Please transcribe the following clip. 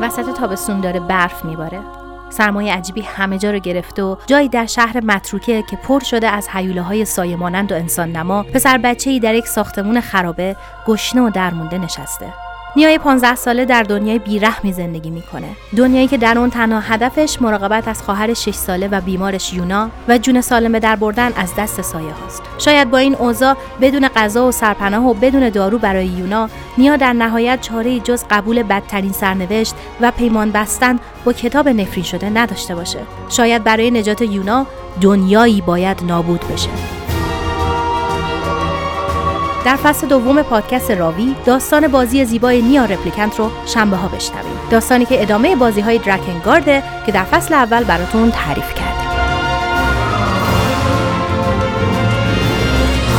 وسط تابستون داره برف میباره. سرمایه عجیبی همه جا رو گرفته و جایی در شهر متروکه که پر شده از حیوله های سایمانند و انسان نما پسر بچه ای در یک ساختمون خرابه گشنه و درمونده نشسته. نیای 15 ساله در دنیای بیرحمی زندگی می‌کنه. دنیایی که در اون تنها هدفش مراقبت از خواهر 6 ساله و بیمارش یونا و جون سالم در بردن از دست سایه هاست. شاید با این اوضاع بدون غذا و سرپناه و بدون دارو برای یونا نیا در نهایت چاره جز قبول بدترین سرنوشت و پیمان بستن با کتاب نفرین شده نداشته باشه. شاید برای نجات یونا دنیایی باید نابود بشه. در فصل دوم پادکست راوی داستان بازی زیبای نیا رپلیکنت رو شنبه ها بشنوید داستانی که ادامه بازی های درکنگارده که در فصل اول براتون تعریف کرد